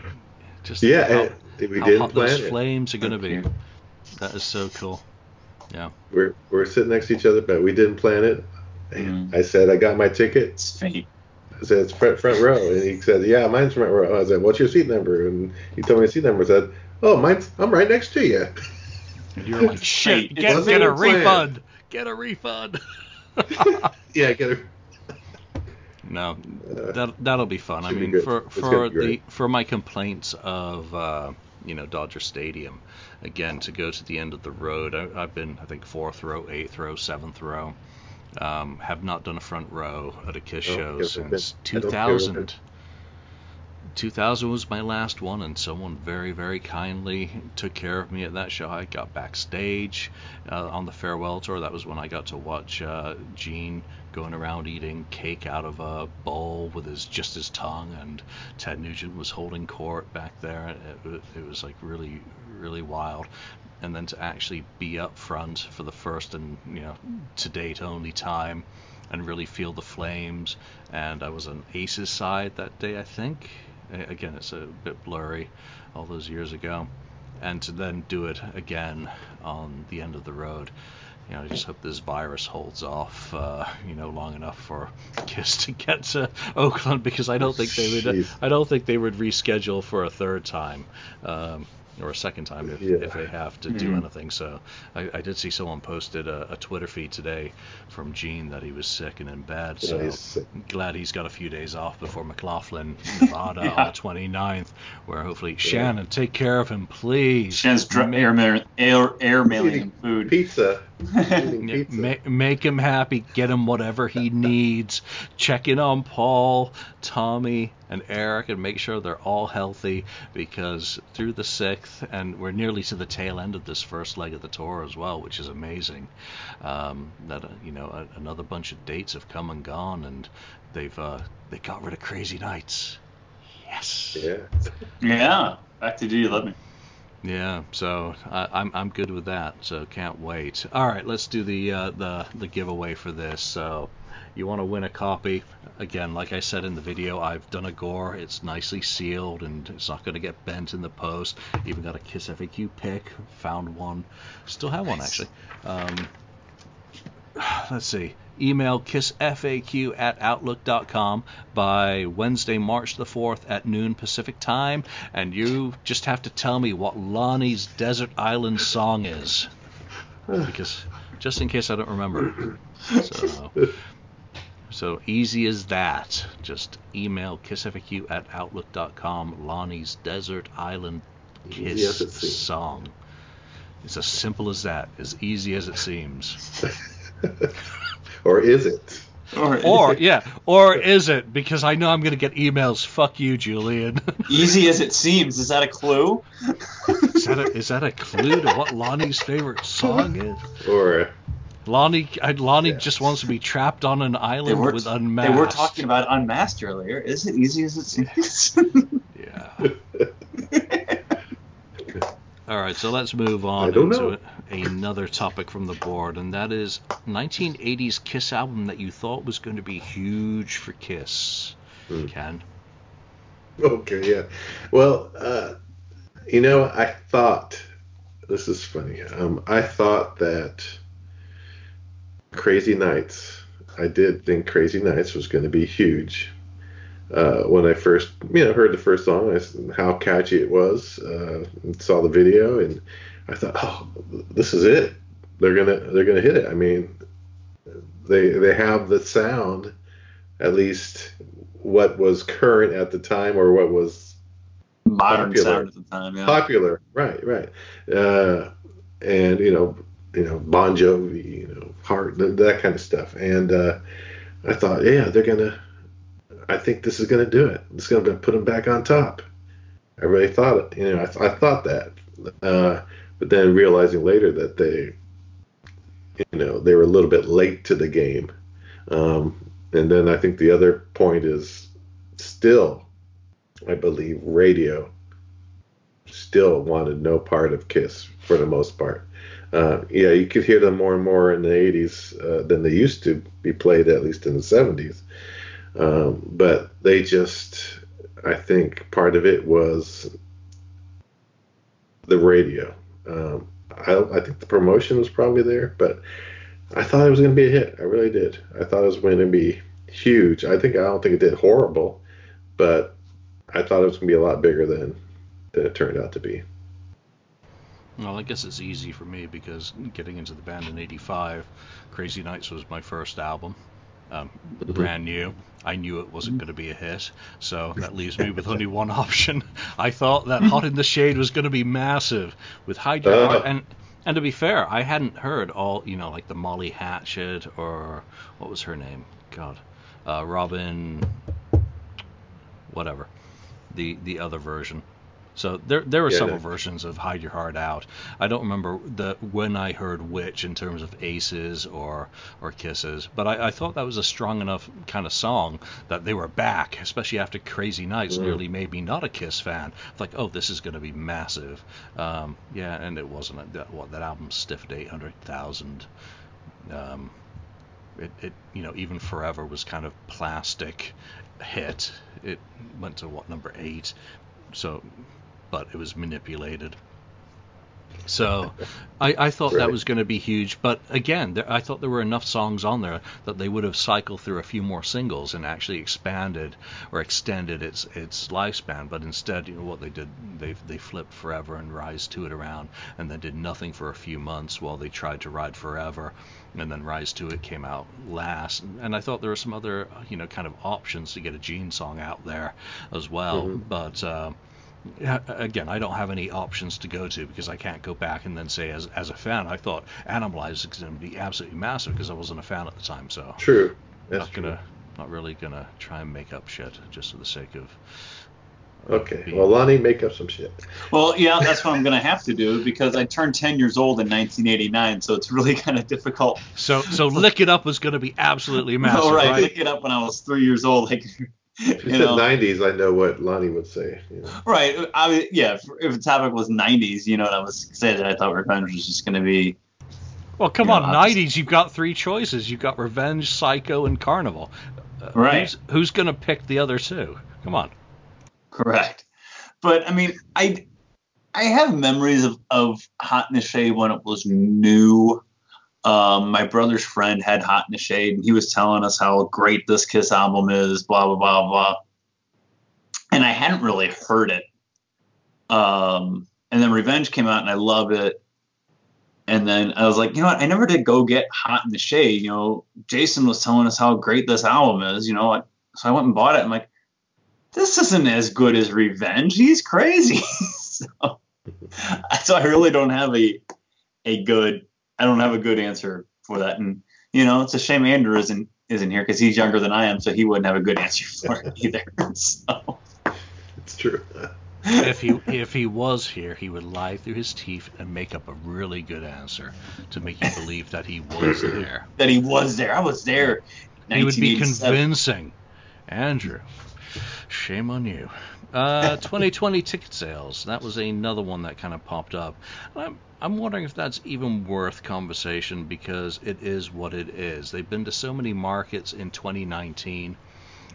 Just Yeah, think and we how, didn't how hot plan those it. flames are going to be. Cute. That is so cool. Yeah. We're we're sitting next to each other, but we didn't plan it. Mm. I said I got my ticket. It's fate. I said it's front front row, and he said, "Yeah, mine's front row." I said, "What's your seat number?" And he told me his seat number. I said, "Oh, mine's I'm right next to you." And you're like, shit, It get, wasn't get a even refund. Get a refund. yeah, get it. No, that that'll be fun. I should be mean, for for the for my complaints of uh, you know Dodger Stadium, again to go to the end of the road. I, I've been I think fourth row, eighth row, seventh row. Um, have not done a front row at a Kiss Oh, show since been- I don't care if 2000. 2000 was my last one, and someone very, very kindly took care of me at that show. I got backstage uh, on the farewell tour. That was when I got to watch uh, Gene going around eating cake out of a bowl with his just his tongue, and Ted Nugent was holding court back there. It, it was like really, really wild. And then to actually be up front for the first and you know to date only time, and really feel the flames. And I was on Ace's side that day, I think. Again, it's a bit blurry, all those years ago. And to then do it again on the end of the road. You know, I just hope this virus holds off, uh, you know, long enough for Kiss to get to Oakland because I don't think they would. Jeez. I don't think they would reschedule for a third time. Um, or a second time if, Yeah. if they have to do Mhm. anything. So I, I did see someone posted a, a Twitter feed today from Gene that he was sick and in bed. Yeah, So he's sick. glad he's got a few days off before McLaughlin, Nevada Yeah. on the 29th, where hopefully Shannon take care of him, please. Shan's dr- Ma- air, mail- air, air mailing food. Pizza. Eating pizza. ma- make him happy, get him whatever he needs. Check in on Paul, Tommy, and Eric, and make sure they're all healthy because through the sixth, and we're nearly to the tail end of this first leg of the tour as well, which is amazing. Um, that uh, you know, a, another bunch of dates have come and gone, and they've uh, they got rid of Crazy Nights. Yes. Yeah. yeah. Back to Do You Love Me? Yeah, so I, I'm I'm good with that. So can't wait. All right, let's do the uh, the the giveaway for this. So you want to win a copy? Again, like I said in the video, I've done a gore. It's nicely sealed and it's not going to get bent in the post. Even got a Kiss FAQ pick. Found one. Still have one actually. Um, let's see. Email kissfaq at outlook.com by Wednesday, March the 4th at noon Pacific time, and you just have to tell me what Lonnie's Desert Island song is. Because, just in case I don't remember. So, so easy as that. Just email kissfaq at outlook.com, Lonnie's Desert Island Kiss it song. It's as simple as that, as easy as it seems. or is it? Or, Or yeah, or is it? Because I know I'm gonna get emails. Fuck you, Julian. easy as it seems. Is that a clue? is that a is that a clue to what Lonnie's favorite song is? Or Lonnie, Lonnie Yeah. just wants to be trapped on an island were, with unmasked. they were talking about unmasked earlier. Is it easy as it seems? Yeah. All right, so let's move on into know. another topic from the board, and that is 1980s Kiss album that you thought was going to be huge for Kiss. Hmm. Ken. okay, yeah. Well, uh, you know, I thought this is funny. Um, I thought that Crazy Nights. I did think Crazy Nights was going to be huge. Uh, when I first, you know, heard the first song, I, how catchy it was, uh, and saw the video, and I thought, oh, this is it. They're gonna, they're gonna hit it. I mean, they, they have the sound, at least what was current at the time, or what was Modern Popular. sound at the time, yeah. popular. Right, right. Uh, and you know, you know, Bon Jovi, you know, Heart, th- that kind of stuff. And uh, I thought, yeah, they're gonna. I think this is gonna do it. It's gonna put them back on top. I really thought it. You know, I, I thought that. Uh, but then realizing later that they, you know, they were a little bit late to the game. Um, and then I think the other point is still, I believe, radio still wanted no part of Kiss for the most part. Uh, yeah, you could hear them more and more in the 80s uh, than they used to be played, at least in the 70s. Um, but they just, I think part of it was the radio. Um, I, I think the promotion was probably there, but I thought it was going to be a hit. I really did. I thought it was going to be huge. I think I don't think it did horrible, but I thought it was going to be a lot bigger than than it turned out to be. Well, I guess it's easy for me because getting into the band in '85, Crazy Nights was my first album, um, mm-hmm. brand new. I knew it wasn't going to be a hit, so that leaves me with only one option. I thought that Hot in the Shade was going to be massive with Hide Your Heart, uh. and and to be fair, I hadn't heard all you know like the Molly Hatchet or what was her name? God, uh, Robin, whatever, the the other version. So there there were yeah, several versions of Hide Your Heart Out. I don't remember the when I heard which in terms of aces or or kisses, but I, I thought that was a strong enough kind of song that they were back, especially after Crazy Nights mm. nearly made me not a Kiss fan. Like, oh, this is going to be massive. Um, yeah, and it wasn't. That, what that album stiffed eight hundred thousand. Um, it, it you know even forever was kind of plastic hit it went to what number eight so but it was manipulated. So I, I thought right. that was going to be huge. But again, there, I thought there were enough songs on there that they would have cycled through a few more singles and actually expanded or extended its its lifespan. But instead, you know what they did, they they flipped Forever and Rise to it around, and then did nothing for a few months while they tried to ride Forever, and then Rise to It came out last. And I thought there were some other you know kind of options to get a Gene song out there as well. Mm-hmm. But uh, again, I don't have any options to go to because I can't go back and then say, as, as a fan, I thought Animalize is going to be absolutely massive because I wasn't a fan at the time. So true. That's not gonna, true. not really gonna try and make up shit just for the sake of. Okay. Being... Well, Lonnie, make up some shit. Well, yeah, that's what I'm gonna have to do because I turned 10 years old in 1989, so it's really kind of difficult. So, so Lick It Up was gonna be absolutely massive. All right, right? Lick It Up when I was three years old. Like, if you, said know? 90s, I know what Lonnie would say. You know? Right. I mean, yeah. If, if the topic was 90s, you know what I was saying. I thought Revenge was just going to be. Well, come on, know, 90s. You've got three choices. You've got Revenge, Psycho, and Carnival. Uh, right. Who's, who's going to pick the other two? Come on. Correct. But I mean, I I have memories of of Hot in the Shade when it was new. Um, my brother's friend had Hot in the Shade, and he was telling us how great this Kiss album is, blah blah blah blah. And I hadn't really heard it. Um, and then Revenge came out, and I loved it. And then I was like, you know what? I never did go get Hot in the Shade. You know, Jason was telling us how great this album is. You know, so I went and bought it. I'm like, this isn't as good as Revenge. He's crazy. so, so I really don't have a a good I don't have a good answer for that. And you know, it's a shame Andrew isn't isn't here because he's younger than I am, so he wouldn't have a good answer for it either. So it's true. if he if he was here, he would lie through his teeth and make up a really good answer to make you believe that he was there. that he was there. I was there. He would be convincing. Andrew, shame on you. Uh, 2020 ticket sales. That was another one that kind of popped up. I'm, I'm wondering if that's even worth conversation because it is what it is. They've been to so many markets in 2019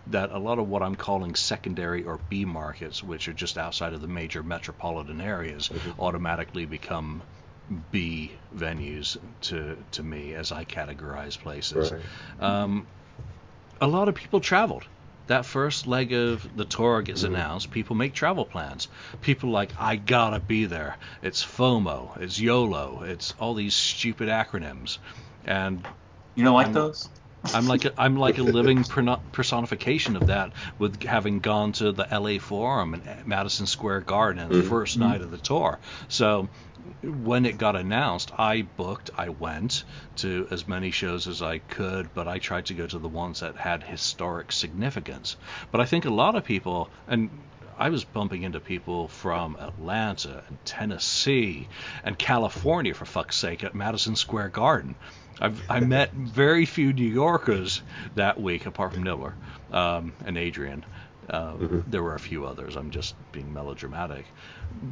that a lot of what I'm calling secondary or B markets, which are just outside of the major metropolitan areas, mm-hmm. automatically become B venues to to me as I categorize places. Right. Um, a lot of people traveled that first leg of the tour gets mm-hmm. announced, people make travel plans. People like, I gotta be there. It's FOMO, it's YOLO, it's all these stupid acronyms, and you don't like I'm, those. I'm like a, I'm like a living personification of that, with having gone to the LA Forum and Madison Square Garden the mm-hmm. first night of the tour. So when it got announced, I booked, I went to as many shows as I could, but I tried to go to the ones that had historic significance. But I think a lot of people, and I was bumping into people from Atlanta and Tennessee and California, for fuck's sake, at Madison Square Garden. I've, I met very few New Yorkers that week, apart from Nibbler um, and Adrian. Uh, mm-hmm. There were a few others. I'm just being melodramatic.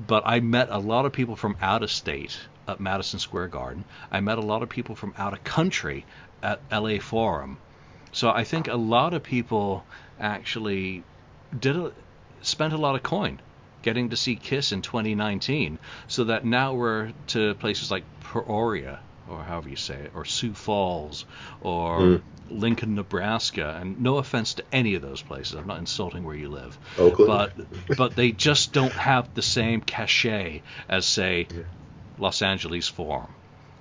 But I met a lot of people from out of state at Madison Square Garden. I met a lot of people from out of country at LA Forum. So I think a lot of people actually did a, spent a lot of coin getting to see Kiss in 2019, so that now we're to places like Peoria, or however you say it, or Sioux Falls, or mm. Lincoln, Nebraska. And no offense to any of those places, I'm not insulting where you live, Oakland. but but they just don't have the same cachet as say yeah. Los Angeles Forum,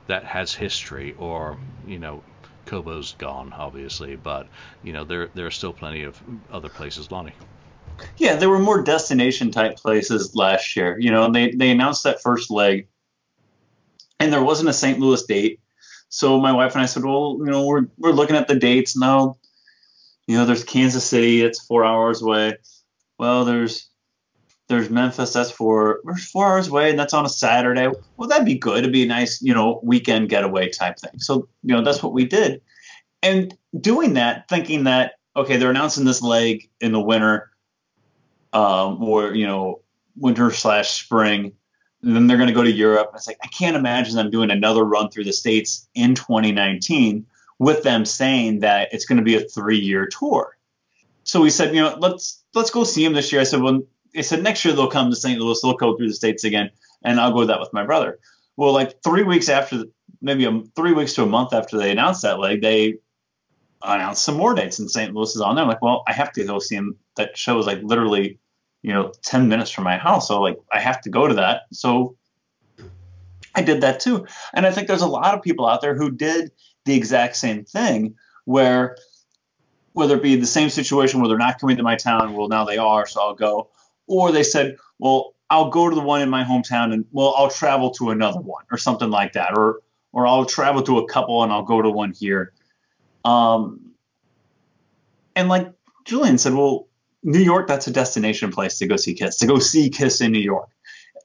that has history, or you know. Cobo's gone, obviously, but you know there there are still plenty of other places, Lonnie. Yeah, there were more destination type places last year. You know, they they announced that first leg, and there wasn't a St. Louis date. So my wife and I said, well, you know, we're we're looking at the dates now. You know, there's Kansas City, it's four hours away. Well, there's there's Memphis, that's four we're four hours away, and that's on a Saturday. Well, that'd be good. It'd be a nice, you know, weekend getaway type thing. So, you know, that's what we did. And doing that, thinking that, okay, they're announcing this leg in the winter um, or you know winter slash spring. And then they're going to go to Europe. It's like I can't imagine them doing another run through the states in 2019 with them saying that it's going to be a three-year tour. So we said, you know, let's let's go see them this year. I said, well, I said next year they'll come to St. Louis, they'll go through the states again, and I'll go with that with my brother. Well, like three weeks after, maybe a, three weeks to a month after they announced that leg, they announced some more dates, and St. Louis is on there. I'm like, well, I have to go see him. That show is like literally you know, 10 minutes from my house. So like I have to go to that. So I did that too. And I think there's a lot of people out there who did the exact same thing where whether it be the same situation where they're not coming to my town, well now they are, so I'll go. Or they said, well, I'll go to the one in my hometown and well, I'll travel to another one or something like that. Or or I'll travel to a couple and I'll go to one here. Um and like Julian said, well, New York, that's a destination place to go see Kiss, to go see Kiss in New York.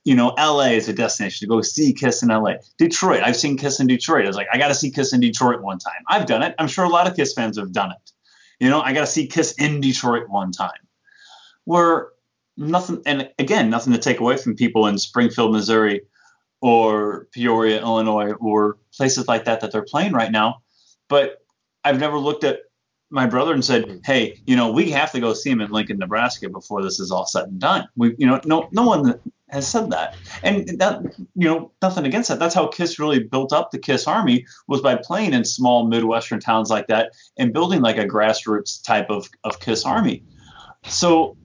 You know, LA is a destination to go see Kiss in LA. Detroit, I've seen Kiss in Detroit. I was like, I got to see Kiss in Detroit one time. I've done it. I'm sure a lot of Kiss fans have done it. You know, I got to see Kiss in Detroit one time. Where nothing, and again, nothing to take away from people in Springfield, Missouri, or Peoria, Illinois, or places like that that they're playing right now. But I've never looked at my brother and said, mm-hmm. "Hey, you know, we have to go see him in Lincoln, Nebraska before this is all said and done." We, you know, no, no one has said that, and that, you know, nothing against that. That's how Kiss really built up the Kiss Army was by playing in small Midwestern towns like that and building like a grassroots type of of Kiss Army. So,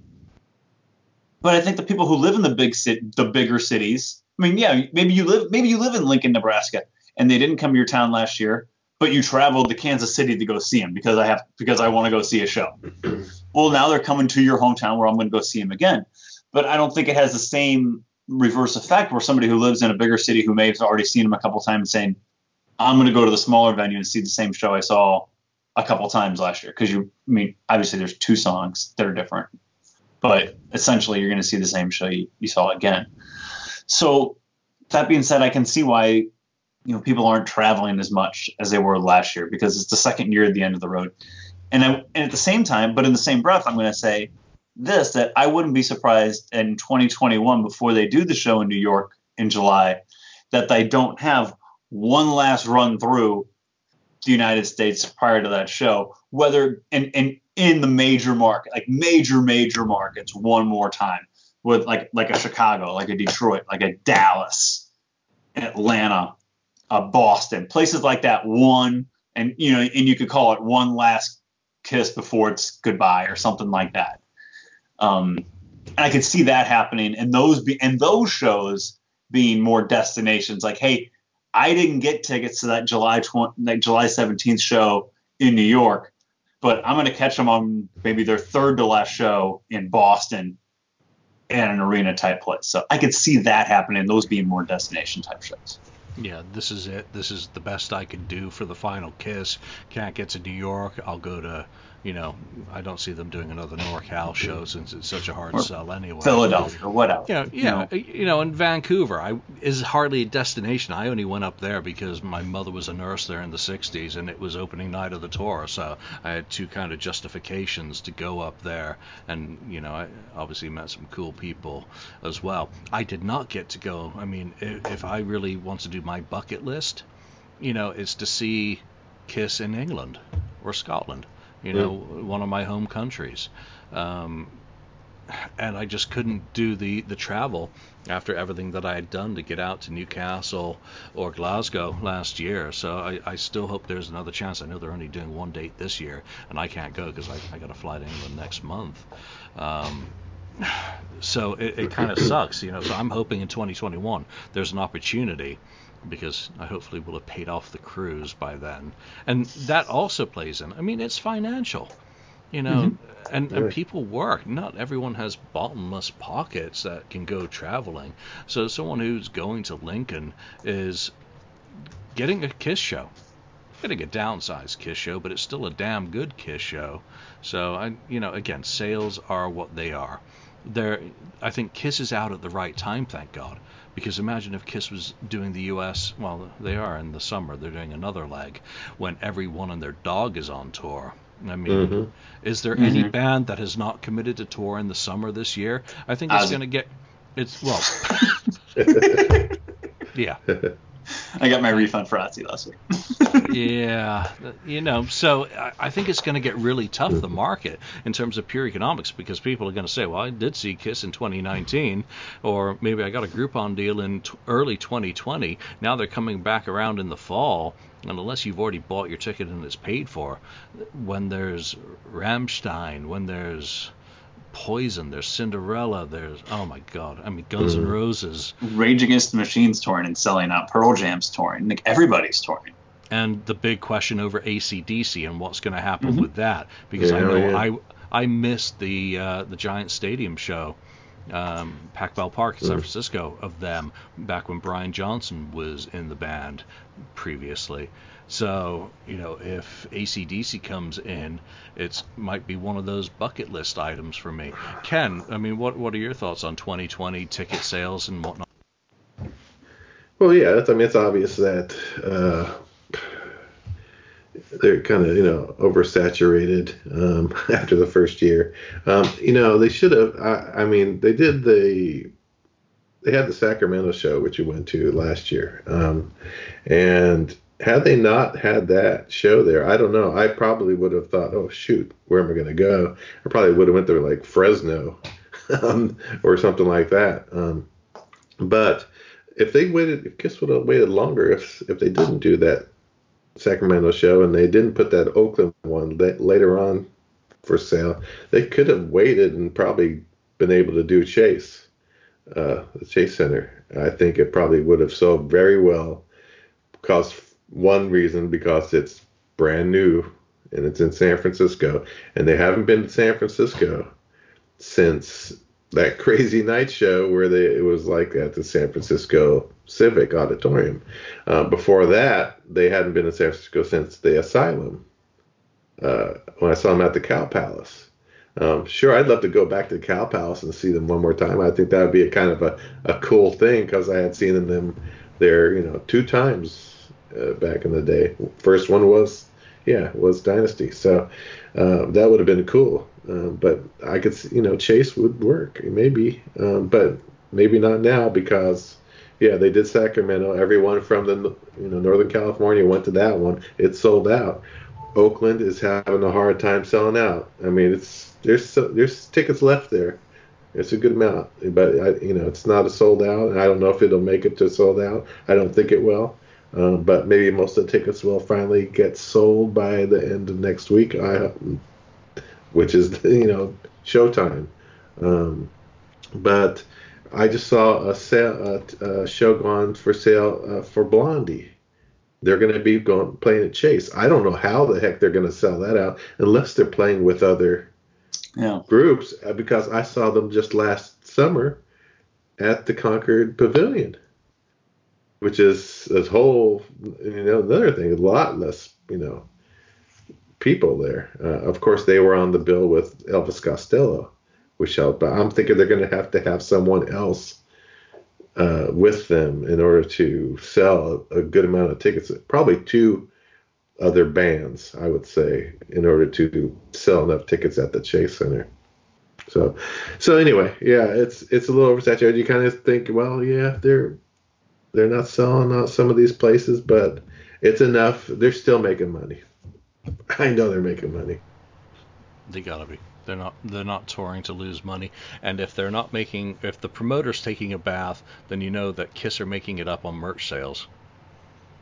but I think the people who live in the big city, the bigger cities. I mean, yeah, maybe you live, maybe you live in Lincoln, Nebraska, and they didn't come to your town last year but you traveled to Kansas City to go see him because I have because I want to go see a show. well, now they're coming to your hometown where I'm going to go see him again. But I don't think it has the same reverse effect where somebody who lives in a bigger city who may have already seen him a couple times saying, "I'm going to go to the smaller venue and see the same show I saw a couple times last year." Because you, I mean, obviously there's two songs that are different, but essentially you're going to see the same show you, you saw again. So that being said, I can see why you know people aren't traveling as much as they were last year because it's the second year at the end of the road. And, I, and at the same time, but in the same breath, I'm going to say this that I wouldn't be surprised in 2021 before they do the show in New York in July that they don't have one last run through the United States prior to that show, whether in, in in the major market, like major major markets, one more time with like like a Chicago, like a Detroit, like a Dallas, Atlanta, uh, Boston, places like that. One, and you know, and you could call it one last kiss before it's goodbye or something like that. Um, and I could see that happening, and those be and those shows being more destinations. Like, hey, I didn't get tickets to that July 20, that July 17th show in New York, but I'm going to catch them on maybe their third to last show in Boston in an arena type place. So I could see that happening. Those being more destination type shows yeah, this is it. This is the best I can do for the final kiss. Can't get to New York. I'll go to you know, I don't see them doing another NorCal show since it's such a hard Or sell anyway. Philadelphia or whatever. You know, yeah, you know, in Vancouver, I is hardly a destination. I only went up there because my mother was a nurse there in the '60s, and it was opening night of the tour, so I had two kind of justifications to go up there, and you know, I obviously met some cool people as well. I did not get to go. I mean, if, if I really want to do my bucket list, you know, it's to see Kiss in England or Scotland you know, mm. one of my home countries. Um, and I just couldn't do the, the travel after everything that I had done to get out to Newcastle or Glasgow last year. So I, I still hope there's another chance. I know they're only doing one date this year, and I can't go because I, I got to fly to England next month. Um, so it, it kind of sucks, you know. So I'm hoping in 2021 there's an opportunity because I hopefully will have paid off the cruise by then. And that also plays in. I mean, it's financial, you know, mm-hmm. and, and people work. Not everyone has bottomless pockets that can go traveling. So someone who's going to Lincoln is getting a Kiss show. Getting a downsized Kiss show, but it's still a damn good Kiss show. So I, you know, again, sales are what they are. There, I think Kiss is out at the right time, thank God because imagine if Kiss was doing the U.S. Well, they are in the summer. They're doing another leg when everyone and their dog is on tour. I mean, mm-hmm. is there mm-hmm. any band that has not committed to tour in the summer this year? I think it's going to get. It's well. yeah. I got my refund for Ozzy last week. Yeah, you know, so I, I think it's going to get really tough the market in terms of pure economics because people are going to say, well, I did see Kiss in 2019, or maybe I got a Groupon deal in t- early 2020. Now they're coming back around in the fall, and unless you've already bought your ticket and it's paid for, when there's Rammstein, when there's Poison, there's Cinderella, there's oh my god, I mean Guns mm. N' Roses, Rage Against the Machine's touring and selling out, Pearl Jam's touring, like everybody's touring. And the big question over ACDC and what's going to happen mm-hmm. with that because yeah, I know yeah. I I missed the uh, the Giant Stadium show um, Pac Bell Park in San Francisco of them back when Brian Johnson was in the band previously. So, you know, if ACDC comes in, it might be one of those bucket list items for me. Ken, I mean, what what are your thoughts on 2020 ticket sales and whatnot? Well, yeah, I mean, it's obvious that uh, they're kind of you know oversaturated um, after the first year. Um, you know they should have. I, I, mean they did the they had the Sacramento show which we went to last year, um, and had they not had that show there, I don't know. I probably would have thought, oh shoot, where am I going to go? I probably would have went there like Fresno um, or something like that. Um, but if they waited, if Kiss would have waited longer, if if they didn't do that Sacramento show, and they didn't put that Oakland one later on for sale. They could have waited and probably been able to do Chase, uh, the Chase Center. I think it probably would have sold very well. Because one reason, because it's brand new and it's in San Francisco, and they haven't been to San Francisco since that crazy night show where they it was like at the San Francisco Civic Auditorium. Uh, before that, they hadn't been in San Francisco since the Asylum. Uh, when I saw them at the Cow Palace. Um, sure, I'd love to go back to the Cow Palace and see them one more time. I think that would be a kind of a, a cool thing because I had seen them there, you know, two times uh, back in the day. First one was, yeah, was Dynasty. So uh, that would have been cool. Uh, but I could, see, you know, Chase would work maybe, um, but maybe not now because, yeah, they did Sacramento. Everyone from the, you know, Northern California went to that one. It sold out. Oakland is having a hard time selling out. I mean, it's there's there's tickets left there. It's a good amount, but I, you know, it's not a sold out. I don't know if it'll make it to sold out. I don't think it will. Um, but maybe most of the tickets will finally get sold by the end of next week. I which is you know Showtime. Um, but I just saw a, sale, a, a show gone for sale uh, for Blondie. They're going to be going playing at Chase. I don't know how the heck they're going to sell that out unless they're playing with other yeah. groups. Uh, because I saw them just last summer at the Concord Pavilion, which is a whole you know another thing, a lot less you know people there. Uh, of course, they were on the bill with Elvis Costello, which helped. But I'm thinking they're going to have to have someone else uh, with them in order to sell a good amount of tickets. Probably two other bands, I would say, in order to sell enough tickets at the Chase Center. So, so anyway, yeah, it's it's a little oversaturated. You kind of think, well, yeah, they're they're not selling out some of these places, but it's enough. They're still making money. I know they're making money. They gotta be. They're not. They're not touring to lose money. And if they're not making, if the promoter's taking a bath, then you know that Kiss are making it up on merch sales.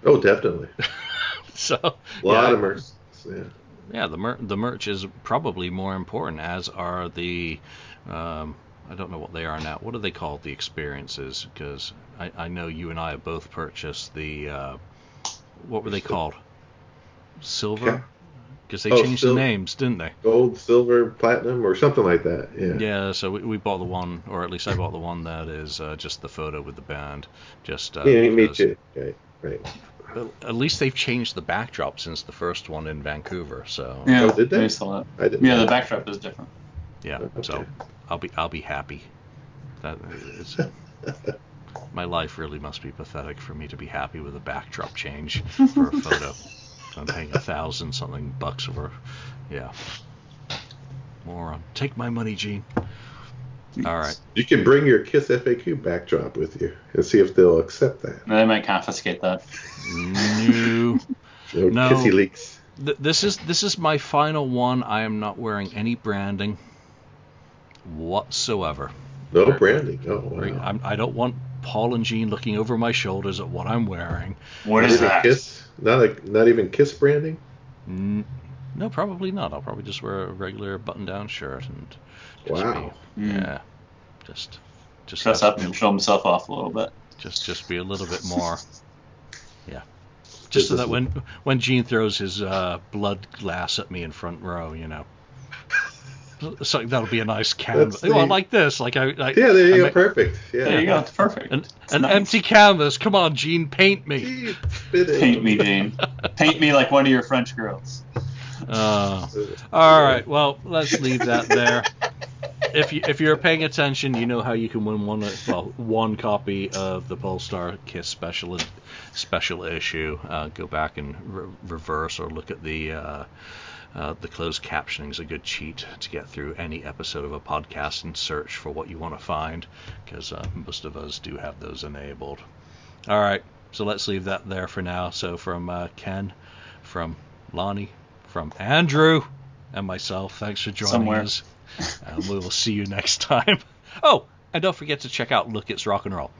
Oh, definitely. so a lot yeah, of merch. Yeah. Yeah, the mer- the merch is probably more important, as are the. Um, I don't know what they are now. What are they called? The experiences? Because I, I know you and I have both purchased the. Uh, what were they called? Silver. Because they Oh, changed sil- the names, didn't they? Gold, silver, platinum, or something like that. Yeah. Yeah, so we, we bought the one, or at least I bought the one that is uh, just the photo with the band. Just uh, Yeah, me too. Right. Right. At least they've changed the backdrop since the first one in Vancouver. So Yeah, Oh, did they? saw that. I didn't. Yeah, the backdrop is different. yeah, so Okay. I'll be I'll be happy. That is, my life really must be pathetic for me to be happy with a backdrop change for a photo. I'm paying a thousand something bucks for, yeah. Moron. Take my money, Gene. All right. You can bring your Kiss FAQ backdrop with you and see if they'll accept that. They might confiscate that. No. No, No. Kissy leaks. Th- this is this is my final one. I am not wearing any branding whatsoever. No branding. Oh wow. I'm, I don't want Paul and Gene looking over my shoulders at what I'm wearing. What Not is even that? Kiss. Not a, not even Kiss branding. N- no, probably not. I'll probably just wear a regular button-down shirt and just Wow. be, Mm. yeah, just just Dress up and show himself off a little bit. just just be a little bit more, yeah. Just so that when when Gene throws his uh, blood glass at me in front row, you know. So that'll be a nice canvas. That's Well, the- like this, like I, I Yeah, there you I go. ma- Perfect. Yeah. There you go. It's perfect. An, It's an nice. empty canvas. Come on, Gene, paint me. Gee, spit it. Paint me, Jane. Paint me like one of your French girls. Uh, all right. Well, let's leave that there. If you if you're paying attention, you know how you can win one well one copy of the Polestar Kiss special special issue. Uh, go back and re- reverse or look at the. Uh, uh, the closed captioning is a good cheat to get through any episode of a podcast and search for what you want to find, because uh, most of us do have those enabled. All right, so let's leave that there for now. So from uh, Ken, from Lonnie, from Andrew, and myself, thanks for joining Somewhere. us. And we will see you next time. Oh, and don't forget to check out Look It's Rock and Roll.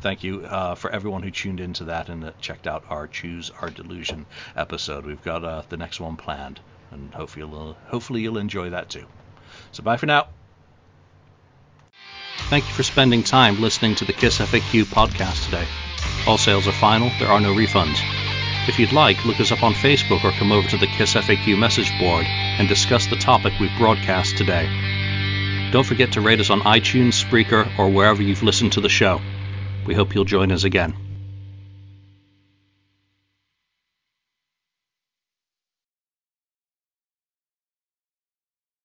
Thank you uh, for everyone who tuned into that and that checked out our Choose Our Delusion episode. We've got uh, the next one planned, and hopefully you'll, hopefully you'll enjoy that too. So bye for now. Thank you for spending time listening to the Kiss FAQ podcast today. All sales are final, there are no refunds. If you'd like, look us up on Facebook or come over to the Kiss FAQ message board and discuss the topic we've broadcast today. Don't forget to rate us on iTunes, Spreaker, or wherever you've listened to the show. We hope you'll join us again.